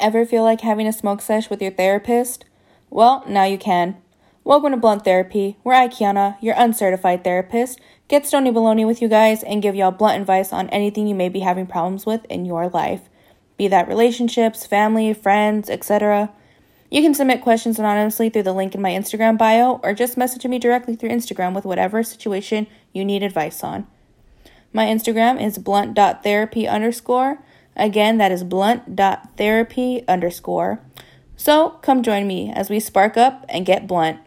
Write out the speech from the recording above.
Ever feel like having a smoke sesh with your therapist? Well, now you can. Welcome to Blunt Therapy, where I, Kiana, your uncertified therapist, get stony baloney with you guys and give y'all blunt advice on anything you may be having problems with in your life, be that relationships, family, friends, etc. You can submit questions anonymously through the link in my Instagram bio or just message me directly through Instagram with whatever situation you need advice on. My Instagram is blunt.therapy underscore Again, that is blunt.therapy underscore. So come join me as we spark up and get blunt.